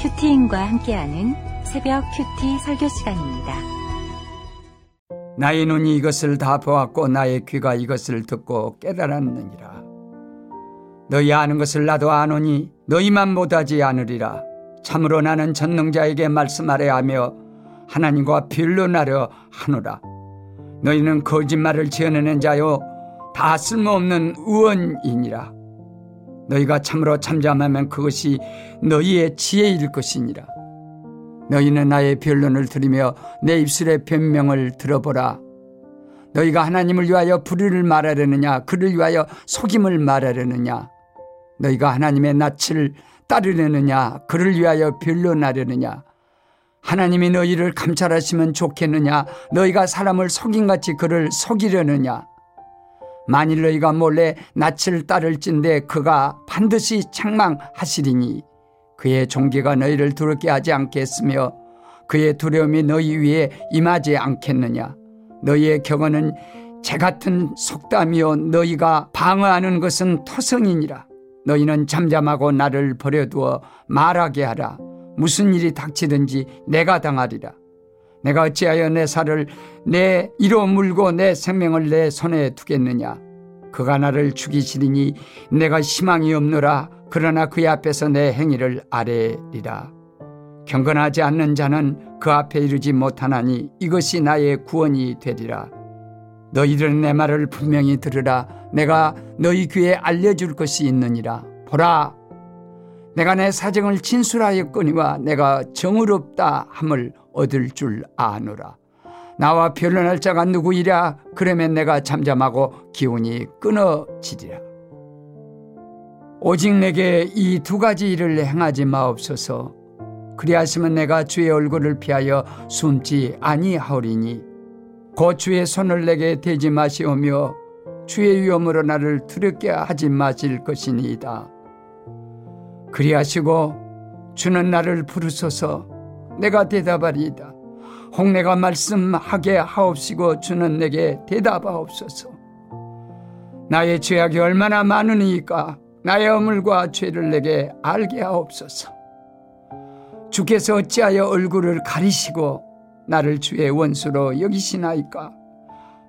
큐티인과 함께하는 새벽 큐티 설교 시간입니다. 나의 눈이 이것을 다 보았고 나의 귀가 이것을 듣고 깨달았느니라. 너희 아는 것을 나도 아노니 너희만 못하지 않으리라. 참으로 나는 전능자에게 말씀하려 하며 하나님과 변론하려 하노라. 너희는 거짓말을 지어내는 자요 다 쓸모없는 의원이니라. 너희가 참으로 잠잠하면 그것이 너희의 지혜일 것이니라. 너희는 나의 변론을 들으며 내 입술의 변명을 들어보라. 너희가 하나님을 위하여 불의를 말하려느냐, 그를 위하여 속임을 말하려느냐. 너희가 하나님의 낯을 따르려느냐, 그를 위하여 변론하려느냐. 하나님이 너희를 감찰하시면 좋겠느냐, 너희가 사람을 속임같이 그를 속이려느냐. 만일 너희가 몰래 낯을 따를진데 그가 반드시 책망하시리니 그의 종기가 너희를 두렵게 하지 않겠으며 그의 두려움이 너희 위에 임하지 않겠느냐? 너희의 경언은 재 같은 속담이요 너희가 방어하는 것은 토성이니라. 너희는 잠잠하고 나를 버려두어 말하게 하라. 무슨 일이 닥치든지 내가 당하리라. 내가 어찌하여 내 살을 내 이로 물고 내 생명을 내 손에 두겠느냐 그가 나를 죽이시리니 내가 희망이 없노라. 그러나 그의 앞에서 내 행위를 아뢰리라. 경건하지 않는 자는 그 앞에 이르지 못하나니 이것이 나의 구원이 되리라. 너희들은 내 말을 분명히 들으라. 내가 너희 귀에 알려줄 것이 있느니라. 보라. 내가 내 사정을 진술하였거니와 내가 정의롭다 함을 얻을 줄 아노라. 나와 변론할 자가 누구이랴? 그러면 내가 잠잠하고 기운이 끊어지리라. 오직 내게 이 두 가지 일을 행하지 마옵소서. 그리하시면 내가 주의 얼굴을 피하여 숨지 아니하오리니 곧 주의 손을 내게 대지 마시오며 주의 위험으로 나를 두렵게 하지 마실 것이니이다. 그리하시고 주는 나를 부르소서 내가 대답하리이다. 혹 내가 말씀하게 하옵시고 주는 내게 대답하옵소서. 나의 죄악이 얼마나 많으니까 나의 어물과 죄를 내게 알게 하옵소서. 주께서 어찌하여 얼굴을 가리시고 나를 주의 원수로 여기시나이까?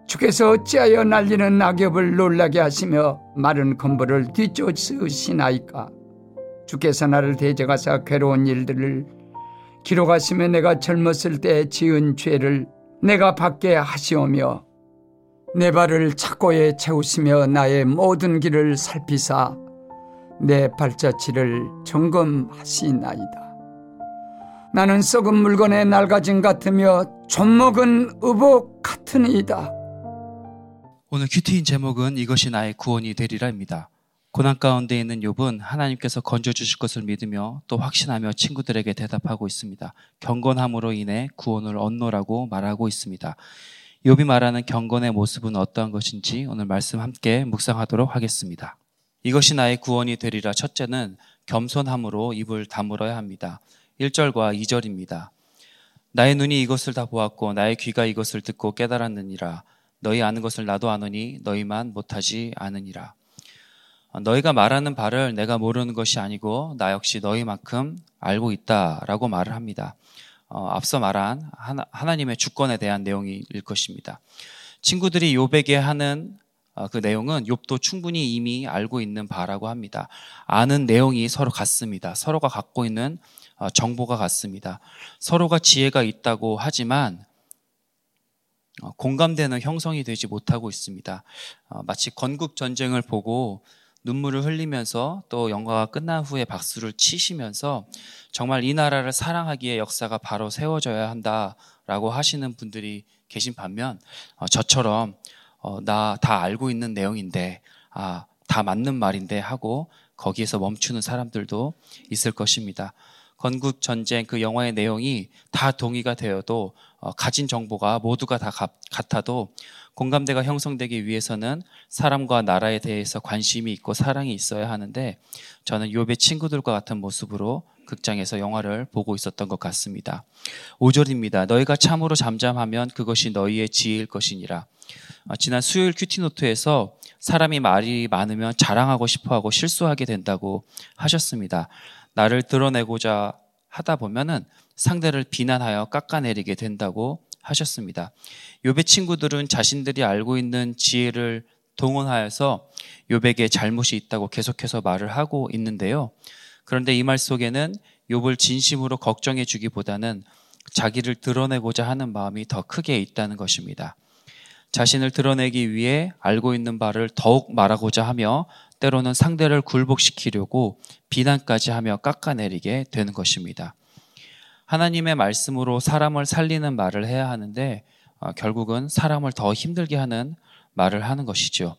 주께서 어찌하여 날리는 낙엽을 놀라게 하시며 마른 건물을 뒤쫓으시나이까? 주께서 나를 대적하사 괴로운 일들을 기록하시며 내가 젊었을 때 지은 죄를 내가 받게 하시오며 내 발을 착고에 채우시며 나의 모든 길을 살피사 내 발자취를 점검하시나이다. 나는 썩은 물건에 낡아진 같으며 좀먹은 의복 같으니이다. 오늘 큐티인 제목은 이것이 나의 구원이 되리라입니다. 고난 가운데 있는 욥은 하나님께서 건져 주실 것을 믿으며 또 확신하며 친구들에게 대답하고 있습니다. 경건함으로 인해 구원을 얻노라고 말하고 있습니다. 욥이 말하는 경건의 모습은 어떠한 것인지 오늘 말씀 함께 묵상하도록 하겠습니다. 이것이 나의 구원이 되리라 첫째는 겸손함으로 입을 다물어야 합니다. 1절과 2절입니다. 나의 눈이 이것을 다 보았고 나의 귀가 이것을 듣고 깨달았느니라. 너희 아는 것을 나도 아노니 너희만 못하지 않으니라. 너희가 말하는 바를 내가 모르는 것이 아니고 나 역시 너희만큼 알고 있다라고 말을 합니다. 어, 앞서 말한 하나, 님의 주권에 대한 내용일 것입니다. 친구들이 욥에게 하는 어, 그 내용은 욥도 충분히 이미 알고 있는 바라고 합니다. 아는 내용이 서로 같습니다. 서로가 갖고 있는 어, 정보가 같습니다. 서로가 지혜가 있다고 하지만 어, 공감되는 형성이 되지 못하고 있습니다. 어, 마치 건국 전쟁을 보고 눈물을 흘리면서 또 영화가 끝난 후에 박수를 치시면서 정말 이 나라를 사랑하기에 역사가 바로 세워져야 한다라고 하시는 분들이 계신 반면 어, 저처럼 어, 나 다 알고 있는 내용인데 아, 다 맞는 말인데 하고 거기에서 멈추는 사람들도 있을 것입니다. 건국 전쟁 그 영화의 내용이 다 동의가 되어도 어, 가진 정보가 모두가 다 같아도 공감대가 형성되기 위해서는 사람과 나라에 대해서 관심이 있고 사랑이 있어야 하는데 저는 욥의 친구들과 같은 모습으로 극장에서 영화를 보고 있었던 것 같습니다. 5절입니다. 너희가 참으로 잠잠하면 그것이 너희의 지혜일 것이니라. 어, 지난 수요일 큐티노트에서 사람이 말이 많으면 자랑하고 싶어 하고 실수하게 된다고 하셨습니다. 나를 드러내고자 하다 보면은 상대를 비난하여 깎아내리게 된다고 하셨습니다. 요배 친구들은 자신들이 알고 있는 지혜를 동원하여서 요백에 잘못이 있다고 계속해서 말을 하고 있는데요. 그런데 이 말 속에는 욥을 진심으로 걱정해 주기보다는 자기를 드러내고자 하는 마음이 더 크게 있다는 것입니다. 자신을 드러내기 위해 알고 있는 바를 더욱 말하고자 하며 때로는 상대를 굴복시키려고 비난까지 하며 깎아내리게 되는 것입니다. 하나님의 말씀으로 사람을 살리는 말을 해야 하는데 어, 결국은 사람을 더 힘들게 하는 말을 하는 것이죠.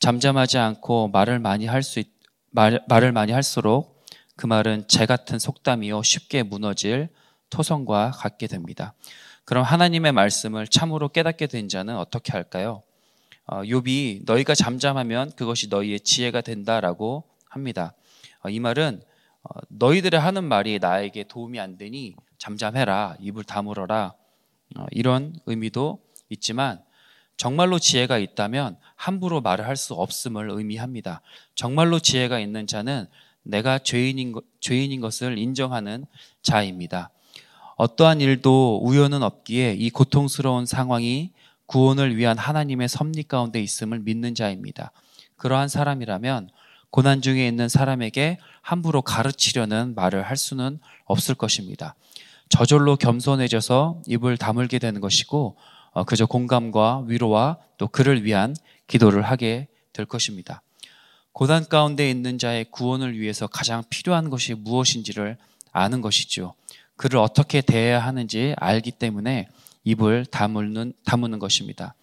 잠잠하지 않고 말을 많이 할 수, 말, 말을 많이 할수록 그 말은 재 같은 속담이요 쉽게 무너질 토성과 같게 됩니다. 그럼 하나님의 말씀을 참으로 깨닫게 된 자는 어떻게 할까요? 어, 욥이 너희가 잠잠하면 그것이 너희의 지혜가 된다라고 합니다. 어, 이 말은 어, 너희들의 하는 말이 나에게 도움이 안 되니 잠잠해라 입을 다물어라 어, 이런 의미도 있지만 정말로 지혜가 있다면 함부로 말을 할 수 없음을 의미합니다. 정말로 지혜가 있는 자는 내가 죄인인, 죄인인 것을 인정하는 자입니다. 어떠한 일도 우연은 없기에 이 고통스러운 상황이 구원을 위한 하나님의 섭리 가운데 있음을 믿는 자입니다. 그러한 사람이라면 고난 중에 있는 사람에게 함부로 가르치려는 말을 할 수는 없을 것입니다. 저절로 겸손해져서 입을 다물게 되는 것이고 어, 그저 공감과 위로와 또 그를 위한 기도를 하게 될 것입니다. 고난 가운데 있는 자의 구원을 위해서 가장 필요한 것이 무엇인지를 아는 것이죠. 그를 어떻게 대해야 하는지 알기 때문에 입을 다무는, 다무는 것입니다.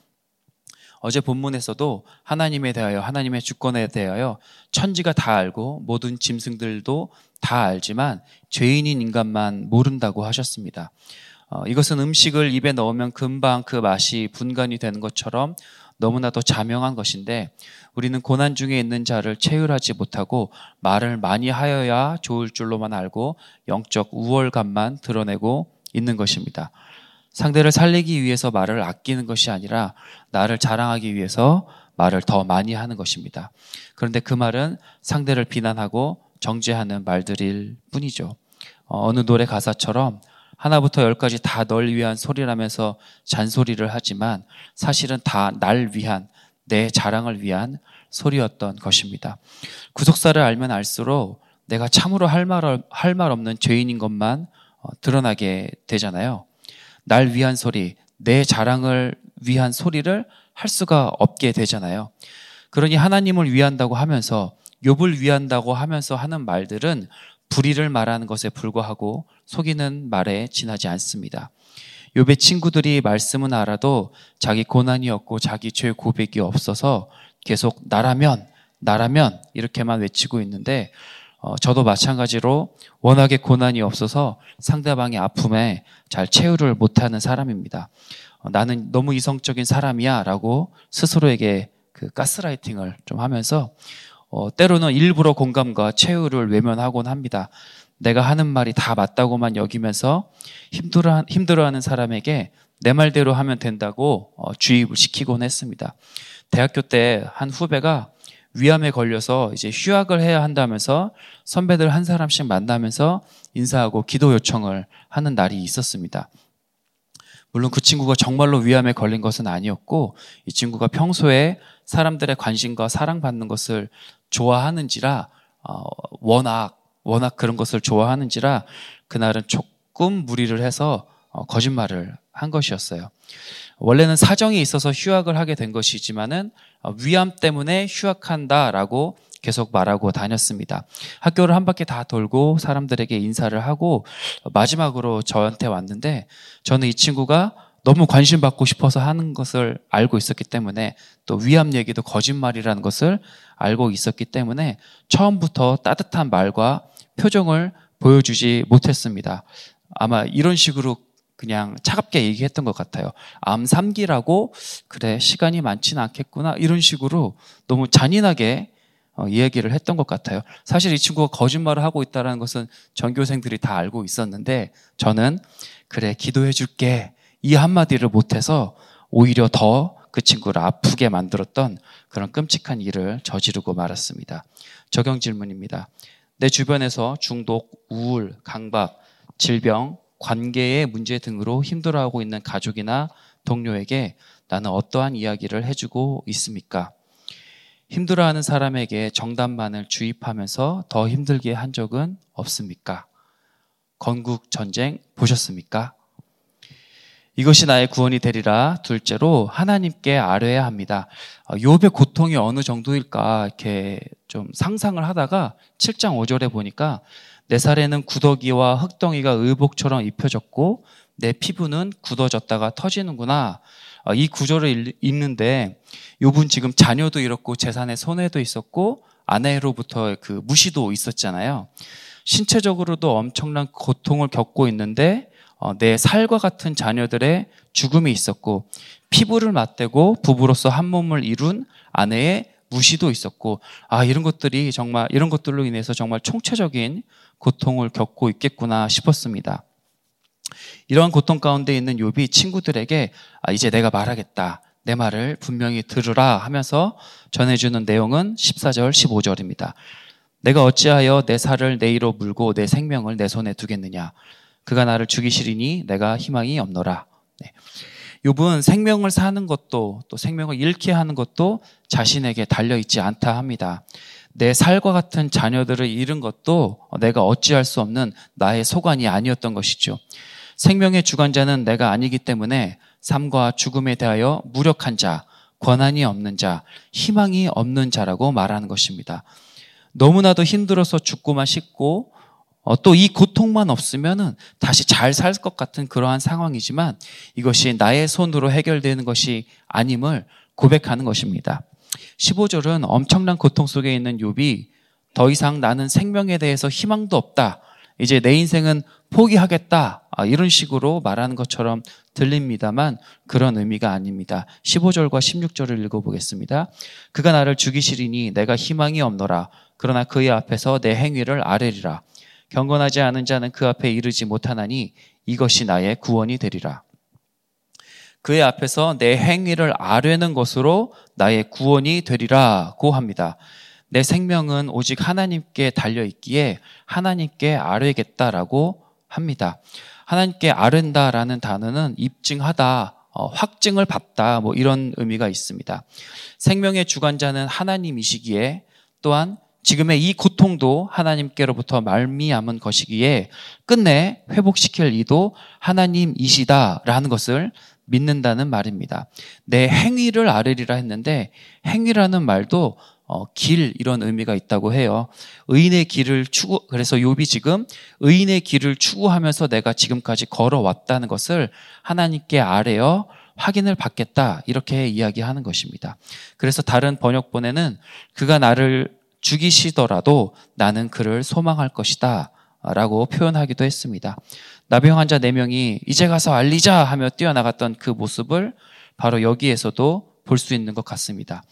어제 본문에서도 하나님에 대하여 하나님의 주권에 대하여 천지가 다 알고 모든 짐승들도 다 알지만 죄인인 인간만 모른다고 하셨습니다. 어, 이것은 음식을 입에 넣으면 금방 그 맛이 분간이 되는 것처럼 너무나도 자명한 것인데 우리는 고난 중에 있는 자를 체휼하지 못하고 말을 많이 하여야 좋을 줄로만 알고 영적 우월감만 드러내고 있는 것입니다. 상대를 살리기 위해서 말을 아끼는 것이 아니라 나를 자랑하기 위해서 말을 더 많이 하는 것입니다. 그런데 그 말은 상대를 비난하고 정죄하는 말들일 뿐이죠. 어, 어느 노래 가사처럼 하나부터 열까지 다 널 위한 소리라면서 잔소리를 하지만 사실은 다 날 위한 내 자랑을 위한 소리였던 것입니다. 구속사를 알면 알수록 내가 참으로 할 말 할 말 없는 죄인인 것만 어, 드러나게 되잖아요. 날 위한 소리, 내 자랑을 위한 소리를 할 수가 없게 되잖아요. 그러니 하나님을 위한다고 하면서 욥을 위한다고 하면서 하는 말들은 불의를 말하는 것에 불과하고 속이는 말에 지나지 않습니다. 욥의 친구들이 말씀은 알아도 자기 고난이었고 자기 죄 고백이 없어서 계속 나라면 나라면 이렇게만 외치고 있는데 어, 저도 마찬가지로 워낙에 고난이 없어서 상대방의 아픔에 잘 체유를 못하는 사람입니다. 어, 나는 너무 이성적인 사람이야 라고 스스로에게 그 가스라이팅을 좀 하면서 어, 때로는 일부러 공감과 체유를 외면하곤 합니다. 내가 하는 말이 다 맞다고만 여기면서 힘들어, 힘들어하는 사람에게 내 말대로 하면 된다고 어, 주입을 시키곤 했습니다. 대학교 때 한 후배가 위암에 걸려서 이제 휴학을 해야 한다면서 선배들 한 사람씩 만나면서 인사하고 기도 요청을 하는 날이 있었습니다. 물론 그 친구가 정말로 위암에 걸린 것은 아니었고 이 친구가 평소에 사람들의 관심과 사랑받는 것을 좋아하는지라 어, 워낙 워낙 그런 것을 좋아하는지라 그날은 조금 무리를 해서 어, 거짓말을 한 것이었어요. 원래는 사정이 있어서 휴학을 하게 된 것이지만은 어, 위암 때문에 휴학한다라고 계속 말하고 다녔습니다. 학교를 한 바퀴 다 돌고 사람들에게 인사를 하고 마지막으로 저한테 왔는데 저는 이 친구가 너무 관심 받고 싶어서 하는 것을 알고 있었기 때문에 또 위암 얘기도 거짓말이라는 것을 알고 있었기 때문에 처음부터 따뜻한 말과 표정을 보여주지 못했습니다. 아마 이런 식으로 그냥 차갑게 얘기했던 것 같아요. 암 3기라고 그래 시간이 많지는 않겠구나 이런 식으로 너무 잔인하게 어, 이야기를 했던 것 같아요. 사실 이 친구가 거짓말을 하고 있다는 것은 전교생들이 다 알고 있었는데 저는 그래 기도해 줄게 이 한마디를 못해서 오히려 더 그 친구를 아프게 만들었던 그런 끔찍한 일을 저지르고 말았습니다. 적용 질문입니다. 내 주변에서 중독, 우울, 강박, 질병, 관계의 문제 등으로 힘들어하고 있는 가족이나 동료에게 나는 어떠한 이야기를 해주고 있습니까? 힘들어하는 사람에게 정답만을 주입하면서 더 힘들게 한 적은 없습니까? 건국 전쟁 보셨습니까? 이것이 나의 구원이 되리라. 둘째로 하나님께 아뢰야 합니다. 어, 욥의 고통이 어느 정도일까 이렇게 좀 상상을 하다가 7장 5절에 보니까 내 살에는 구더기와 흙덩이가 의복처럼 입혀졌고 내 피부는 굳어졌다가 터지는구나. 어, 이 구절을 읽는데 욥은 지금 자녀도 잃었고 재산의 손해도 있었고 아내로부터 그 무시도 있었잖아요. 신체적으로도 엄청난 고통을 겪고 있는데 어, 내 살과 같은 자녀들의 죽음이 있었고 피부를 맞대고 부부로서 한 몸을 이룬 아내의 무시도 있었고 아 이런 것들이 정말 이런 것들로 인해서 정말 총체적인 고통을 겪고 있겠구나 싶었습니다. 이러한 고통 가운데 있는 욥이 친구들에게 아, 이제 내가 말하겠다. 내 말을 분명히 들으라 하면서 전해주는 내용은 14절, 15절입니다. 내가 어찌하여 내 살을 내 이로 물고 내 생명을 내 손에 두겠느냐. 그가 나를 죽이시리니 내가 희망이 없노라. 네. 욥은 생명을 사는 것도 또 생명을 잃게 하는 것도 자신에게 달려 있지 않다 합니다. 내 살과 같은 자녀들을 잃은 것도 내가 어찌할 수 없는 나의 소관이 아니었던 것이죠. 생명의 주관자는 내가 아니기 때문에 삶과 죽음에 대하여 무력한 자, 권한이 없는 자, 희망이 없는 자라고 말하는 것입니다. 너무나도 힘들어서 죽고만 싶고 어, 또 이 고통만 없으면은 다시 잘 살 것 같은 그러한 상황이지만 이것이 나의 손으로 해결되는 것이 아님을 고백하는 것입니다. 15절은 엄청난 고통 속에 있는 욥이 더 이상 나는 생명에 대해서 희망도 없다. 이제 내 인생은 포기하겠다. 아, 이런 식으로 말하는 것처럼 들립니다만 그런 의미가 아닙니다. 15절과 16절을 읽어보겠습니다. 그가 나를 죽이시리니 내가 희망이 없노라. 그러나 그의 앞에서 내 행위를 아뢰리라. 경건하지 않은 자는 그 앞에 이르지 못하나니 이것이 나의 구원이 되리라. 그의 앞에서 내 행위를 아뢰는 것으로 나의 구원이 되리라고 합니다. 내 생명은 오직 하나님께 달려 있기에 하나님께 아뢰겠다라고 합니다. 하나님께 아른다라는 단어는 입증하다, 어, 확증을 받다, 뭐 이런 의미가 있습니다. 생명의 주관자는 하나님이시기에 또한 지금의 이 고통도 하나님께로부터 말미암은 것이기에 끝내 회복시킬 이도 하나님이시다라는 것을 믿는다는 말입니다. 내 행위를 아뢰리라 했는데 행위라는 말도 어, 길 이런 의미가 있다고 해요. 의인의 길을 추구 그래서 욥이 지금 의인의 길을 추구하면서 내가 지금까지 걸어왔다는 것을 하나님께 아뢰어 확인을 받겠다 이렇게 이야기하는 것입니다. 그래서 다른 번역본에는 그가 나를 죽이시더라도 나는 그를 소망할 것이다. 라고 표현하기도 했습니다. 나병 환자 4명이 이제 가서 알리자 하며 뛰어나갔던 그 모습을 바로 여기에서도 볼 수 있는 것 같습니다.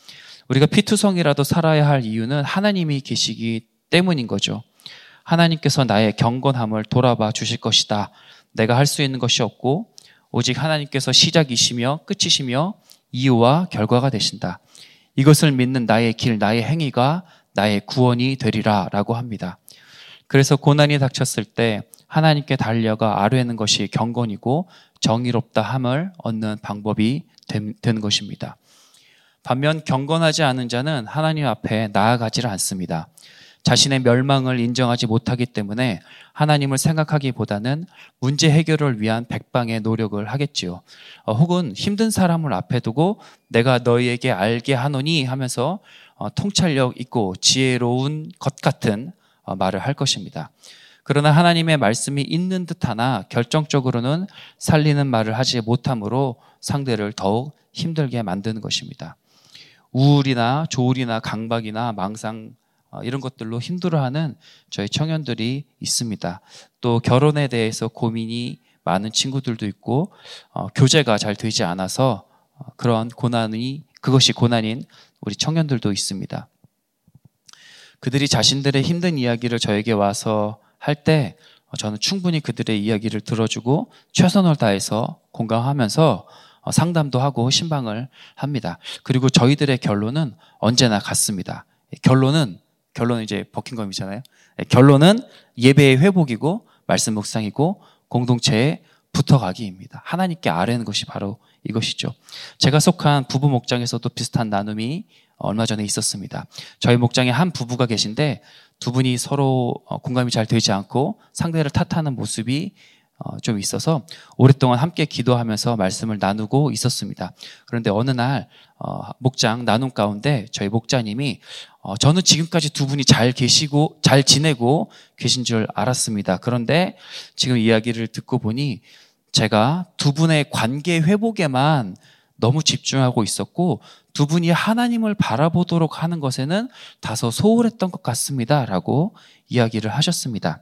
우리가 피투성이라도 살아야 할 이유는 하나님이 계시기 때문인 거죠. 하나님께서 나의 경건함을 돌아봐 주실 것이다. 내가 할 수 있는 것이 없고 오직 하나님께서 시작이시며 끝이시며 이유와 결과가 되신다. 이것을 믿는 나의 길, 나의 행위가 나의 구원이 되리라 라고 합니다. 그래서 고난이 닥쳤을 때 하나님께 달려가 아뢰는 것이 경건이고 정의롭다 함을 얻는 방법이 되는 것입니다. 반면 경건하지 않은 자는 하나님 앞에 나아가지를 않습니다. 자신의 멸망을 인정하지 못하기 때문에 하나님을 생각하기보다는 문제 해결을 위한 백방의 노력을 하겠지요. 어, 혹은 힘든 사람을 앞에 두고 내가 너희에게 알게 하노니 하면서 어, 통찰력 있고 지혜로운 것 같은 어, 말을 할 것입니다. 그러나 하나님의 말씀이 있는 듯하나 결정적으로는 살리는 말을 하지 못함으로 상대를 더욱 힘들게 만드는 것입니다. 우울이나 조울이나 강박이나 망상 어, 이런 것들로 힘들어하는 저희 청년들이 있습니다. 또 결혼에 대해서 고민이 많은 친구들도 있고 어, 교제가 잘 되지 않아서 어, 그런 고난이 그것이 고난인 우리 청년들도 있습니다. 그들이 자신들의 힘든 이야기를 저에게 와서 할 때 저는 충분히 그들의 이야기를 들어주고 최선을 다해서 공감하면서 상담도 하고 신방을 합니다. 그리고 저희들의 결론은 언제나 같습니다. 결론은 결론은 이제 버킹검이잖아요. 네, 결론은 예배의 회복이고 말씀 묵상이고 공동체의 붙어가기입니다. 하나님께 아뢰는 것이 바로 이것이죠. 제가 속한 부부 목장에서도 비슷한 나눔이 얼마 전에 있었습니다. 저희 목장에 한 부부가 계신데 두 분이 서로 어, 공감이 잘 되지 않고 상대를 탓하는 모습이 어, 좀 있어서 오랫동안 함께 기도하면서 말씀을 나누고 있었습니다. 그런데 어느 날 어, 목장 나눔 가운데 저희 목자님이 저는 지금까지 두 분이 잘 계시고 잘 지내고 계신 줄 알았습니다. 그런데 지금 이야기를 듣고 보니 제가 두 분의 관계 회복에만 너무 집중하고 있었고 두 분이 하나님을 바라보도록 하는 것에는 다소 소홀했던 것 같습니다. 라고 이야기를 하셨습니다.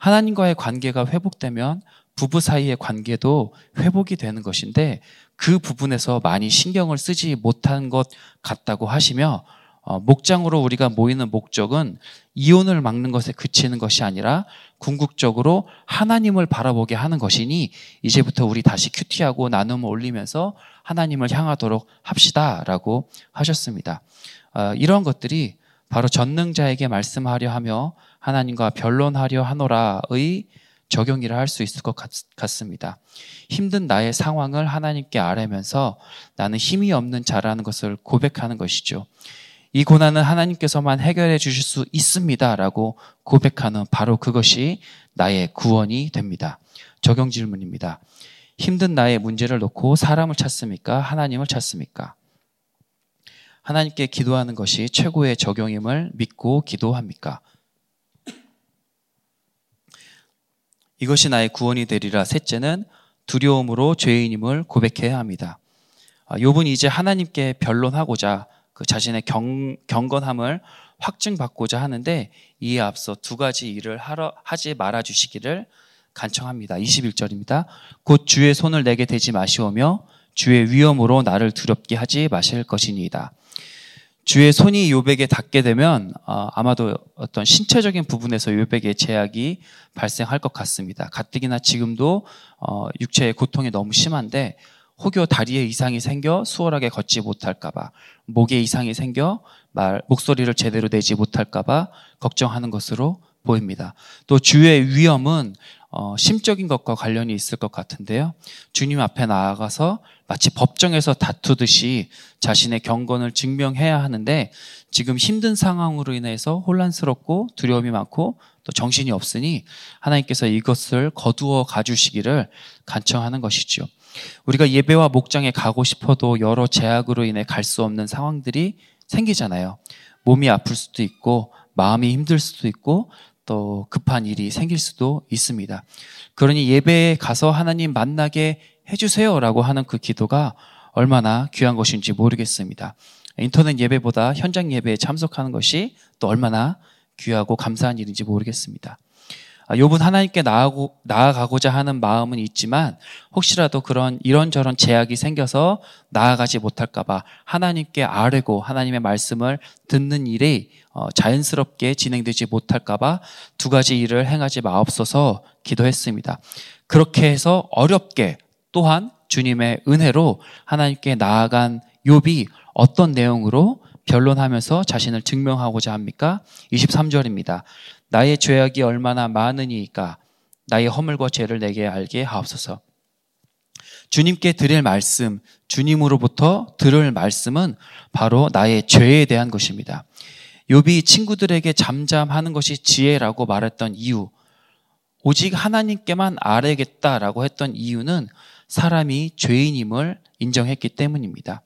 하나님과의 관계가 회복되면 부부 사이의 관계도 회복이 되는 것인데 그 부분에서 많이 신경을 쓰지 못한 것 같다고 하시며 어, 목장으로 우리가 모이는 목적은 이혼을 막는 것에 그치는 것이 아니라 궁극적으로 하나님을 바라보게 하는 것이니 이제부터 우리 다시 큐티하고 나눔을 올리면서 하나님을 향하도록 합시다라고 하셨습니다. 어, 이런 것들이 바로 전능자에게 말씀하려 하며 하나님과 변론하려 하노라의 적용이라 할 수 있을 것 같, 습니다 힘든 나의 상황을 하나님께 아뢰면서 나는 힘이 없는 자라는 것을 고백하는 것이죠. 이 고난은 하나님께서만 해결해 주실 수 있습니다. 라고 고백하는 바로 그것이 나의 구원이 됩니다. 적용 질문입니다. 힘든 나의 문제를 놓고 사람을 찾습니까? 하나님을 찾습니까? 하나님께 기도하는 것이 최고의 적용임을 믿고 기도합니까? 이것이 나의 구원이 되리라. 셋째는 두려움으로 죄인임을 고백해야 합니다. 아, 욥은 이제 하나님께 변론하고자 그 자신의 경, 경건함을 확증받고자 하는데 이에 앞서 두 가지 일을 하러, 하지 말아 주시기를 간청합니다. 21절입니다. 곧 주의 손을 내게 대지 마시오며 주의 위험으로 나를 두렵게 하지 마실 것이니이다. 주의 손이 요백에 닿게 되면 어, 아마도 어떤 신체적인 부분에서 요백의 제약이 발생할 것 같습니다. 가뜩이나 지금도 어, 육체의 고통이 너무 심한데 혹여 다리에 이상이 생겨 수월하게 걷지 못할까봐, 목에 이상이 생겨 말, 목소리를 제대로 내지 못할까봐 걱정하는 것으로 보입니다. 또 주의 위험은 어, 심적인 것과 관련이 있을 것 같은데요. 주님 앞에 나아가서 마치 법정에서 다투듯이 자신의 경건을 증명해야 하는데 지금 힘든 상황으로 인해서 혼란스럽고 두려움이 많고 또 정신이 없으니 하나님께서 이것을 거두어 가주시기를 간청하는 것이죠. 우리가 예배와 목장에 가고 싶어도 여러 제약으로 인해 갈 수 없는 상황들이 생기잖아요. 몸이 아플 수도 있고 마음이 힘들 수도 있고 또 급한 일이 생길 수도 있습니다. 그러니 예배에 가서 하나님 만나게 해주세요라고 하는 그 기도가 얼마나 귀한 것인지 모르겠습니다. 인터넷 예배보다 현장 예배에 참석하는 것이 또 얼마나 귀하고 감사한 일인지 모르겠습니다. 욥은 아, 하나님께 나아고, 나아가고자 하는 마음은 있지만 혹시라도 그런 이런저런 제약이 생겨서 나아가지 못할까봐 하나님께 아뢰고 하나님의 말씀을 듣는 일이 어, 자연스럽게 진행되지 못할까봐 두 가지 일을 행하지 마옵소서 기도했습니다. 그렇게 해서 어렵게 또한 주님의 은혜로 하나님께 나아간 욥이 어떤 내용으로 변론하면서 자신을 증명하고자 합니까? 23절입니다. 나의 죄악이 얼마나 많으니까 나의 허물과 죄를 내게 알게 하옵소서. 주님께 드릴 말씀, 주님으로부터 들을 말씀은 바로 나의 죄에 대한 것입니다. 욥이 친구들에게 잠잠하는 것이 지혜라고 말했던 이유, 오직 하나님께만 알아야겠다라고 했던 이유는 사람이 죄인임을 인정했기 때문입니다.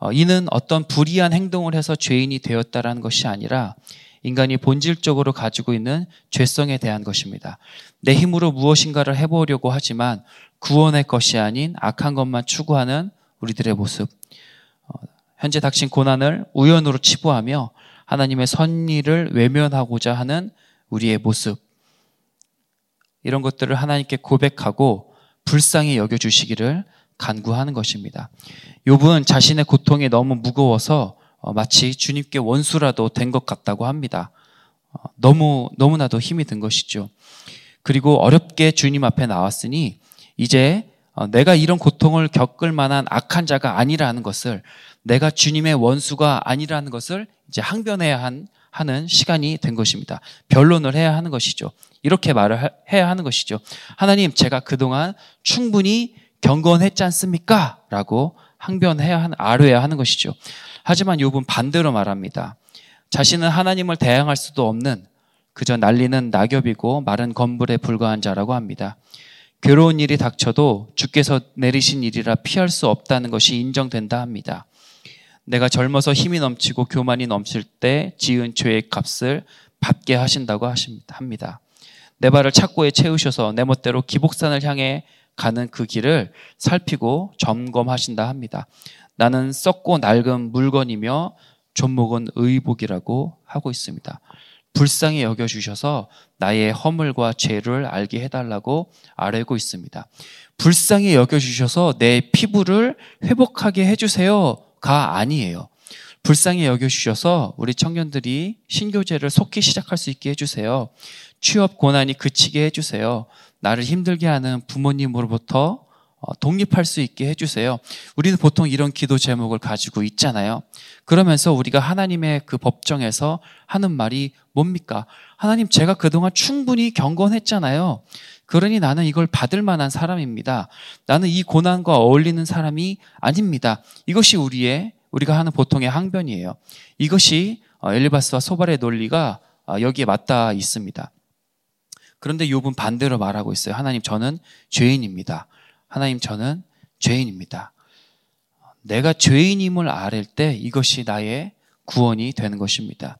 어, 이는 어떤 불의한 행동을 해서 죄인이 되었다라는 것이 아니라 인간이 본질적으로 가지고 있는 죄성에 대한 것입니다. 내 힘으로 무엇인가를 해보려고 하지만 구원의 것이 아닌 악한 것만 추구하는 우리들의 모습. 어, 현재 닥친 고난을 우연으로 치부하며 하나님의 선의를 외면하고자 하는 우리의 모습. 이런 것들을 하나님께 고백하고 불쌍히 여겨주시기를 간구하는 것입니다. 욥은 자신의 고통이 너무 무거워서 어, 마치 주님께 원수라도 된 것 같다고 합니다. 어, 너무, 너무나도 힘이 든 것이죠. 그리고 어렵게 주님 앞에 나왔으니 이제 어, 내가 이런 고통을 겪을 만한 악한 자가 아니라는 것을 내가 주님의 원수가 아니라는 것을 이제 항변해야 한, 하는 시간이 된 것입니다. 변론을 해야 하는 것이죠. 이렇게 말을 해야 하는 것이죠. 하나님, 제가 그동안 충분히 경건했지 않습니까? 라고 항변해야 하는, 아뢰야 하는 것이죠. 하지만 욥은 반대로 말합니다. 자신은 하나님을 대항할 수도 없는 그저 날리는 낙엽이고 마른 건물에 불과한 자라고 합니다. 괴로운 일이 닥쳐도 주께서 내리신 일이라 피할 수 없다는 것이 인정된다 합니다. 내가 젊어서 힘이 넘치고 교만이 넘칠 때 지은 죄의 값을 받게 하신다고 합니다. 내 발을 착고에 채우셔서 내 멋대로 기복산을 향해 가는 그 길을 살피고 점검하신다 합니다. 나는 썩고 낡은 물건이며 존목은 의복이라고 하고 있습니다. 불쌍히 여겨주셔서 나의 허물과 죄를 알게 해달라고 아뢰고 있습니다. 불쌍히 여겨주셔서 내 피부를 회복하게 해주세요가 아니에요. 불쌍히 여겨주셔서 우리 청년들이 신교제를 속히 시작할 수 있게 해주세요. 취업 고난이 그치게 해주세요. 나를 힘들게 하는 부모님으로부터 어, 독립할 수 있게 해주세요. 우리는 보통 이런 기도 제목을 가지고 있잖아요. 그러면서 우리가 하나님의 그 법정에서 하는 말이 뭡니까? 하나님, 제가 그동안 충분히 경건했잖아요. 그러니 나는 이걸 받을 만한 사람입니다. 나는 이 고난과 어울리는 사람이 아닙니다. 이것이 우리의, 우리가 하는 보통의 항변이에요. 이것이 어, 엘리바스와 소발의 논리가 어, 여기에 맞닿아 있습니다. 그런데 욥은 반대로 말하고 있어요. 하나님, 저는 죄인입니다. 하나님 저는 죄인입니다. 내가 죄인임을 알을 때 이것이 나의 구원이 되는 것입니다.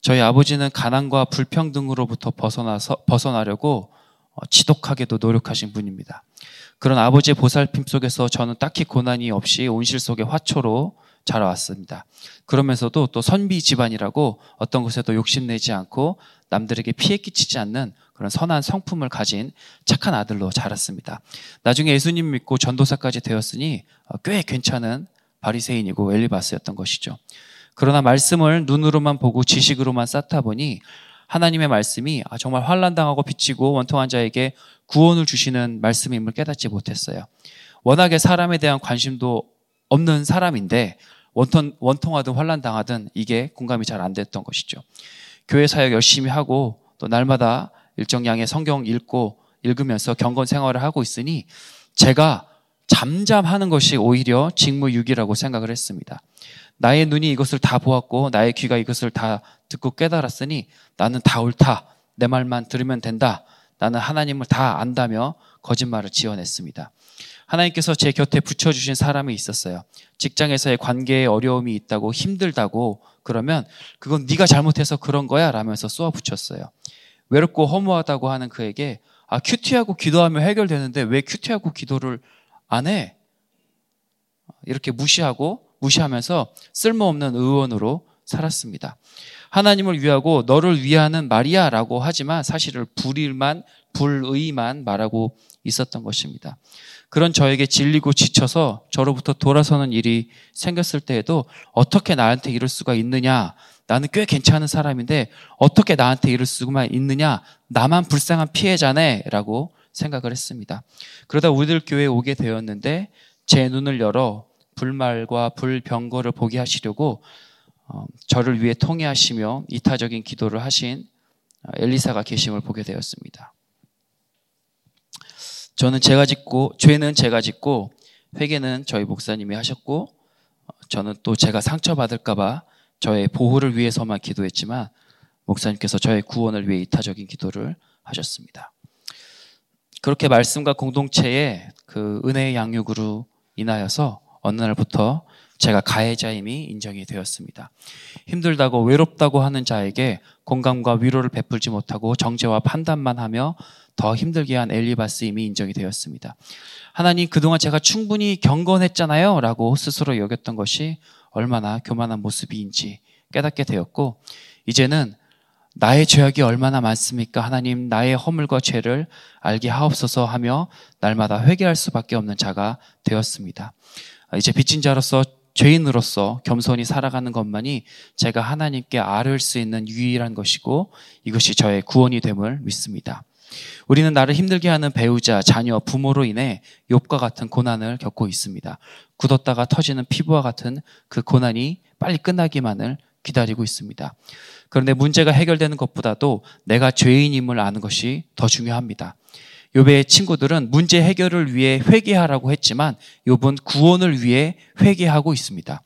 저희 아버지는 가난과 불평등으로부터 벗어나서 벗어나려고 어, 지독하게도 노력하신 분입니다. 그런 아버지의 보살핌 속에서 저는 딱히 고난이 없이 온실 속의 화초로 자라왔습니다. 그러면서도 또 선비 집안이라고 어떤 것에도 욕심내지 않고 남들에게 피해 끼치지 않는 그런 선한 성품을 가진 착한 아들로 자랐습니다. 나중에 예수님 믿고 전도사까지 되었으니 어, 꽤 괜찮은 바리새인이고 엘리바스였던 것이죠. 그러나 말씀을 눈으로만 보고 지식으로만 쌓다 보니 하나님의 말씀이 아, 정말 환란당하고 비치고 원통한 자에게 구원을 주시는 말씀임을 깨닫지 못했어요. 워낙에 사람에 대한 관심도 없는 사람인데 원통, 원통하든 환란당하든 이게 공감이 잘 안 됐던 것이죠. 교회 사역 열심히 하고 또 날마다 일정량의 성경 읽고 읽으면서 경건 생활을 하고 있으니 제가 잠잠하는 것이 오히려 직무유기라고 생각을 했습니다. 나의 눈이 이것을 다 보았고 나의 귀가 이것을 다 듣고 깨달았으니 나는 다 옳다. 내 말만 들으면 된다. 나는 하나님을 다 안다며 거짓말을 지어냈습니다. 하나님께서 제 곁에 붙여주신 사람이 있었어요. 직장에서의 관계에 어려움이 있다고 힘들다고 그러면 그건 네가 잘못해서 그런 거야 라면서 쏘아 붙였어요. 외롭고 허무하다고 하는 그에게 아 큐티하고 기도하면 해결되는데 왜 큐티하고 기도를 안 해? 이렇게 무시하고 무시하면서 쓸모없는 의원으로 살았습니다. 하나님을 위하고 너를 위하는 말이야라고 하지만 사실을 불일만 불의만 말하고 있었던 것입니다. 그런 저에게 질리고 지쳐서 저로부터 돌아서는 일이 생겼을 때에도 어떻게 나한테 이럴 수가 있느냐 나는 꽤 괜찮은 사람인데 어떻게 나한테 이럴 수만 있느냐? 나만 불쌍한 피해자네? 라고 생각을 했습니다. 그러다 우리들 교회에 오게 되었는데 제 눈을 열어 불말과 불병거를 보게 하시려고 어, 저를 위해 통해하시며 이타적인 기도를 하신 어, 엘리사가 계심을 보게 되었습니다. 저는 제가 짓고 죄는 제가 짓고 회개는 저희 목사님이 하셨고 어, 저는 또 제가 상처받을까봐 저의 보호를 위해서만 기도했지만 목사님께서 저의 구원을 위해 이타적인 기도를 하셨습니다. 그렇게 말씀과 공동체의 그 은혜의 양육으로 인하여서 어느 날부터 제가 가해자임이 인정이 되었습니다. 힘들다고 외롭다고 하는 자에게 공감과 위로를 베풀지 못하고 정죄와 판단만 하며 더 힘들게 한 엘리바스임이 인정이 되었습니다. 하나님 그동안 제가 충분히 경건했잖아요 라고 스스로 여겼던 것이 얼마나 교만한 모습인지 깨닫게 되었고 이제는 나의 죄악이 얼마나 많습니까? 하나님 나의 허물과 죄를 알게 하옵소서 하며 날마다 회개할 수밖에 없는 자가 되었습니다. 이제 빚진 자로서 죄인으로서 겸손히 살아가는 것만이 제가 하나님께 아를 수 있는 유일한 것이고 이것이 저의 구원이 됨을 믿습니다. 우리는 나를 힘들게 하는 배우자, 자녀, 부모로 인해 욕과 같은 고난을 겪고 있습니다. 굳었다가 터지는 피부와 같은 그 고난이 빨리 끝나기만을 기다리고 있습니다. 그런데 문제가 해결되는 것보다도 내가 죄인임을 아는 것이 더 중요합니다. 욥의 친구들은 문제 해결을 위해 회개하라고 했지만 욥은 구원을 위해 회개하고 있습니다.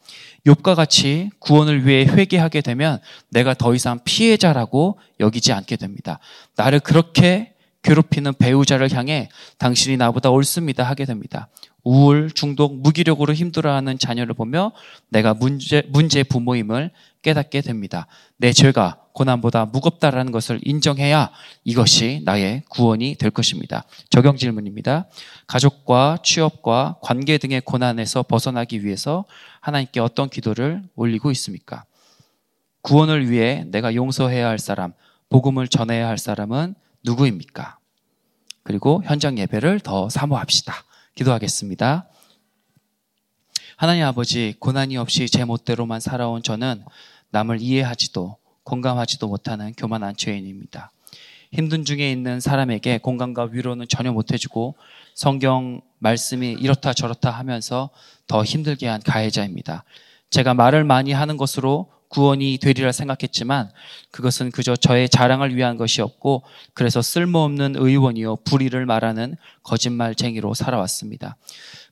욥과 같이 구원을 위해 회개하게 되면 내가 더 이상 피해자라고 여기지 않게 됩니다. 나를 그렇게 괴롭히는 배우자를 향해 당신이 나보다 옳습니다 하게 됩니다. 우울, 중독, 무기력으로 힘들어하는 자녀를 보며 내가 문제, 문제 부모임을 깨닫게 됩니다. 내 죄가 고난보다 무겁다라는 것을 인정해야 이것이 나의 구원이 될 것입니다. 적용 질문입니다. 가족과 취업과 관계 등의 고난에서 벗어나기 위해서 하나님께 어떤 기도를 올리고 있습니까? 구원을 위해 내가 용서해야 할 사람, 복음을 전해야 할 사람은 누구입니까? 그리고 현장 예배를 더 사모합시다. 기도하겠습니다. 하나님 아버지, 고난이 없이 제 멋대로만 살아온 저는 남을 이해하지도 공감하지도 못하는 교만한 죄인입니다. 힘든 중에 있는 사람에게 공감과 위로는 전혀 못해주고 성경 말씀이 이렇다 저렇다 하면서 더 힘들게 한 가해자입니다. 제가 말을 많이 하는 것으로 구원이 되리라 생각했지만 그것은 그저 저의 자랑을 위한 것이었고 그래서 쓸모없는 의원이요 불의를 말하는 거짓말쟁이로 살아왔습니다.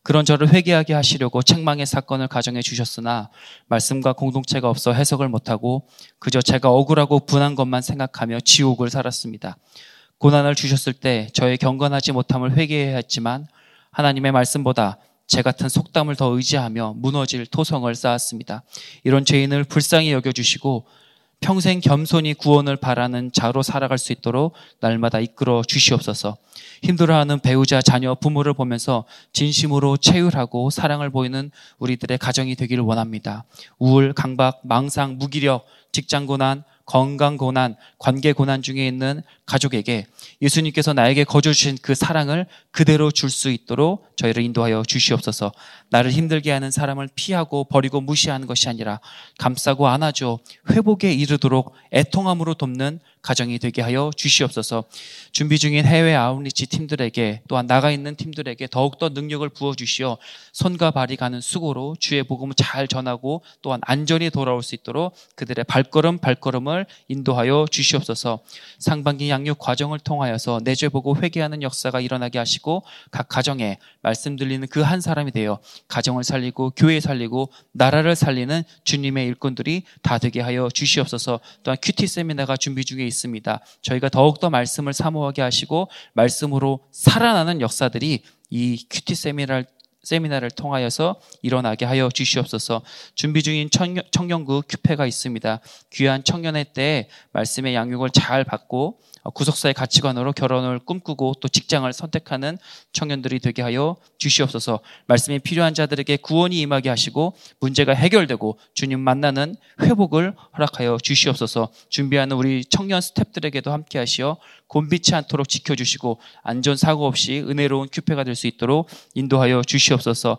그런 저를 회개하게 하시려고 책망의 사건을 가정해 주셨으나 말씀과 공동체가 없어 해석을 못하고 그저 제가 억울하고 분한 것만 생각하며 지옥을 살았습니다. 고난을 주셨을 때 저의 경건하지 못함을 회개해야 했지만 하나님의 말씀보다 제 같은 속담을 더 의지하며 무너질 토성을 쌓았습니다. 이런 죄인을 불쌍히 여겨주시고 평생 겸손히 구원을 바라는 자로 살아갈 수 있도록 날마다 이끌어 주시옵소서. 힘들어하는 배우자, 자녀, 부모를 보면서 진심으로 체휼하고 사랑을 보이는 우리들의 가정이 되기를 원합니다. 우울, 강박, 망상, 무기력, 직장 고난, 건강 고난, 관계 고난 중에 있는 가족에게 예수님께서 나에게 거저 주신 그 사랑을 그대로 줄 수 있도록 저희를 인도하여 주시옵소서. 나를 힘들게 하는 사람을 피하고 버리고 무시하는 것이 아니라 감싸고 안아줘 회복에 이르도록 애통함으로 돕는 가정이 되게 하여 주시옵소서. 준비 중인 해외 아웃리치 팀들에게 또한 나가 있는 팀들에게 더욱더 능력을 부어 주시어 손과 발이 가는 수고로 주의 복음을 잘 전하고 또한 안전히 돌아올 수 있도록 그들의 발걸음 발걸음을 인도하여 주시옵소서. 상반기 양육 과정을 통하여서 내 죄 보고 회개하는 역사가 일어나게 하시고 각 가정에 말씀 들리는 그 한 사람이 되어 가정을 살리고 교회 살리고 나라를 살리는 주님의 일꾼들이 다 되게 하여 주시옵소서. 또한 QT 세미나가 준비 중에 있습니다. 저희가 더욱더 말씀을 사모하게 하시고 말씀으로 살아나는 역사들이 이 QT 세미나를 세미나를 통하여서 일어나게 하여 주시옵소서. 준비 중인 청년, 청년구 큐페가 있습니다. 귀한 청년의 때 말씀의 양육을 잘 받고 구속사의 가치관으로 결혼을 꿈꾸고 또 직장을 선택하는 청년들이 되게 하여 주시옵소서. 말씀이 필요한 자들에게 구원이 임하게 하시고 문제가 해결되고 주님 만나는 회복을 허락하여 주시옵소서. 준비하는 우리 청년 스탭들에게도 함께 하시어 곤비치 않도록 지켜주시고 안전사고 없이 은혜로운 큐페가 될 수 있도록 인도하여 주시옵소서.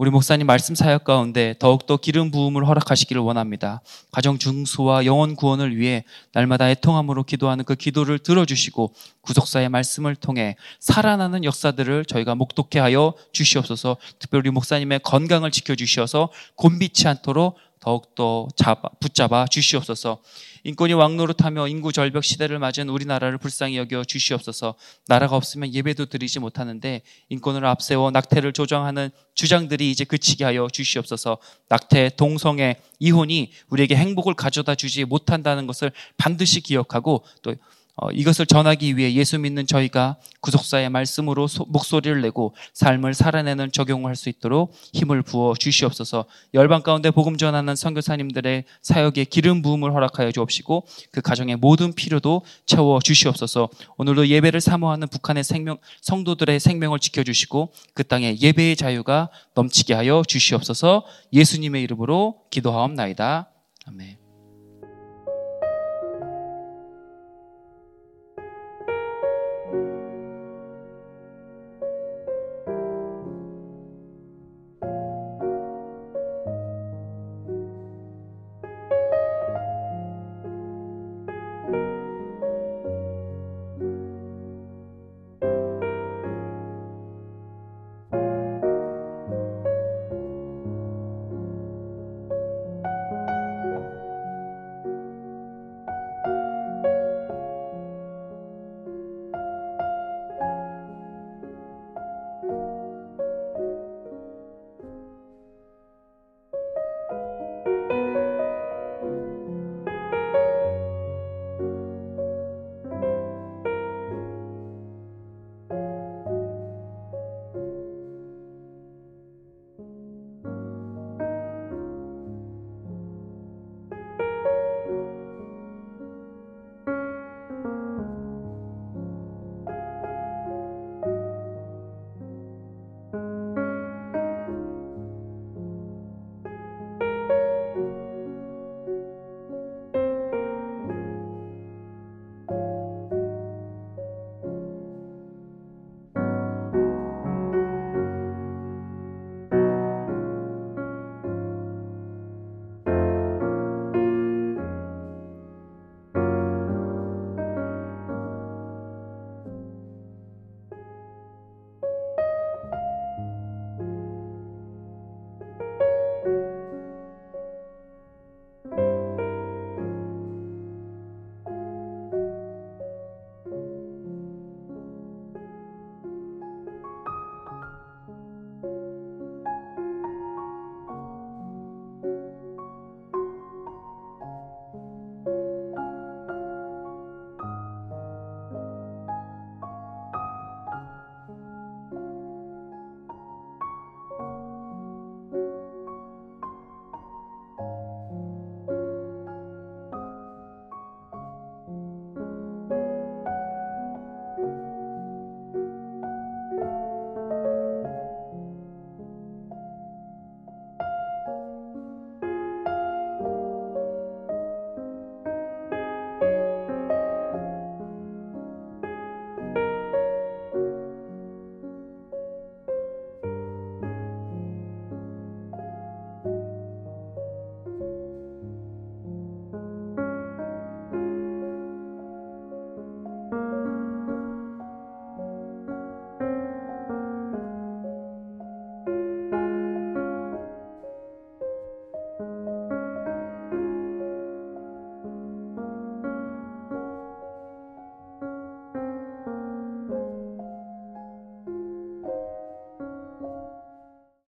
우리 목사님 말씀 사역 가운데 더욱더 기름 부음을 허락하시기를 원합니다. 가정 중수와 영혼 구원을 위해 날마다 애통함으로 기도하는 그 기도를 들어주시고 구속사의 말씀을 통해 살아나는 역사들을 저희가 목독해 하여 주시옵소서 특별히 목사님의 건강을 지켜주셔서 곤비치 않도록 더욱더 잡아, 붙잡아 주시옵소서. 인권이 왕노릇하며 인구 절벽 시대를 맞은 우리나라를 불쌍히 여겨 주시옵소서. 나라가 없으면 예배도 드리지 못하는데 인권을 앞세워 낙태를 조장하는 주장들이 이제 그치게 하여 주시옵소서. 낙태, 동성애, 이혼이 우리에게 행복을 가져다 주지 못한다는 것을 반드시 기억하고 또 어, 이것을 전하기 위해 예수 믿는 저희가 구속사의 말씀으로 소, 목소리를 내고 삶을 살아내는 적용을 할 수 있도록 힘을 부어 주시옵소서. 열방 가운데 복음 전하는 선교사님들의 사역에 기름 부음을 허락하여 주옵시고 그 가정의 모든 필요도 채워 주시옵소서. 오늘도 예배를 사모하는 북한의 생명 성도들의 생명을 지켜 주시고 그 땅에 예배의 자유가 넘치게 하여 주시옵소서. 예수님의 이름으로 기도하옵나이다. 아멘.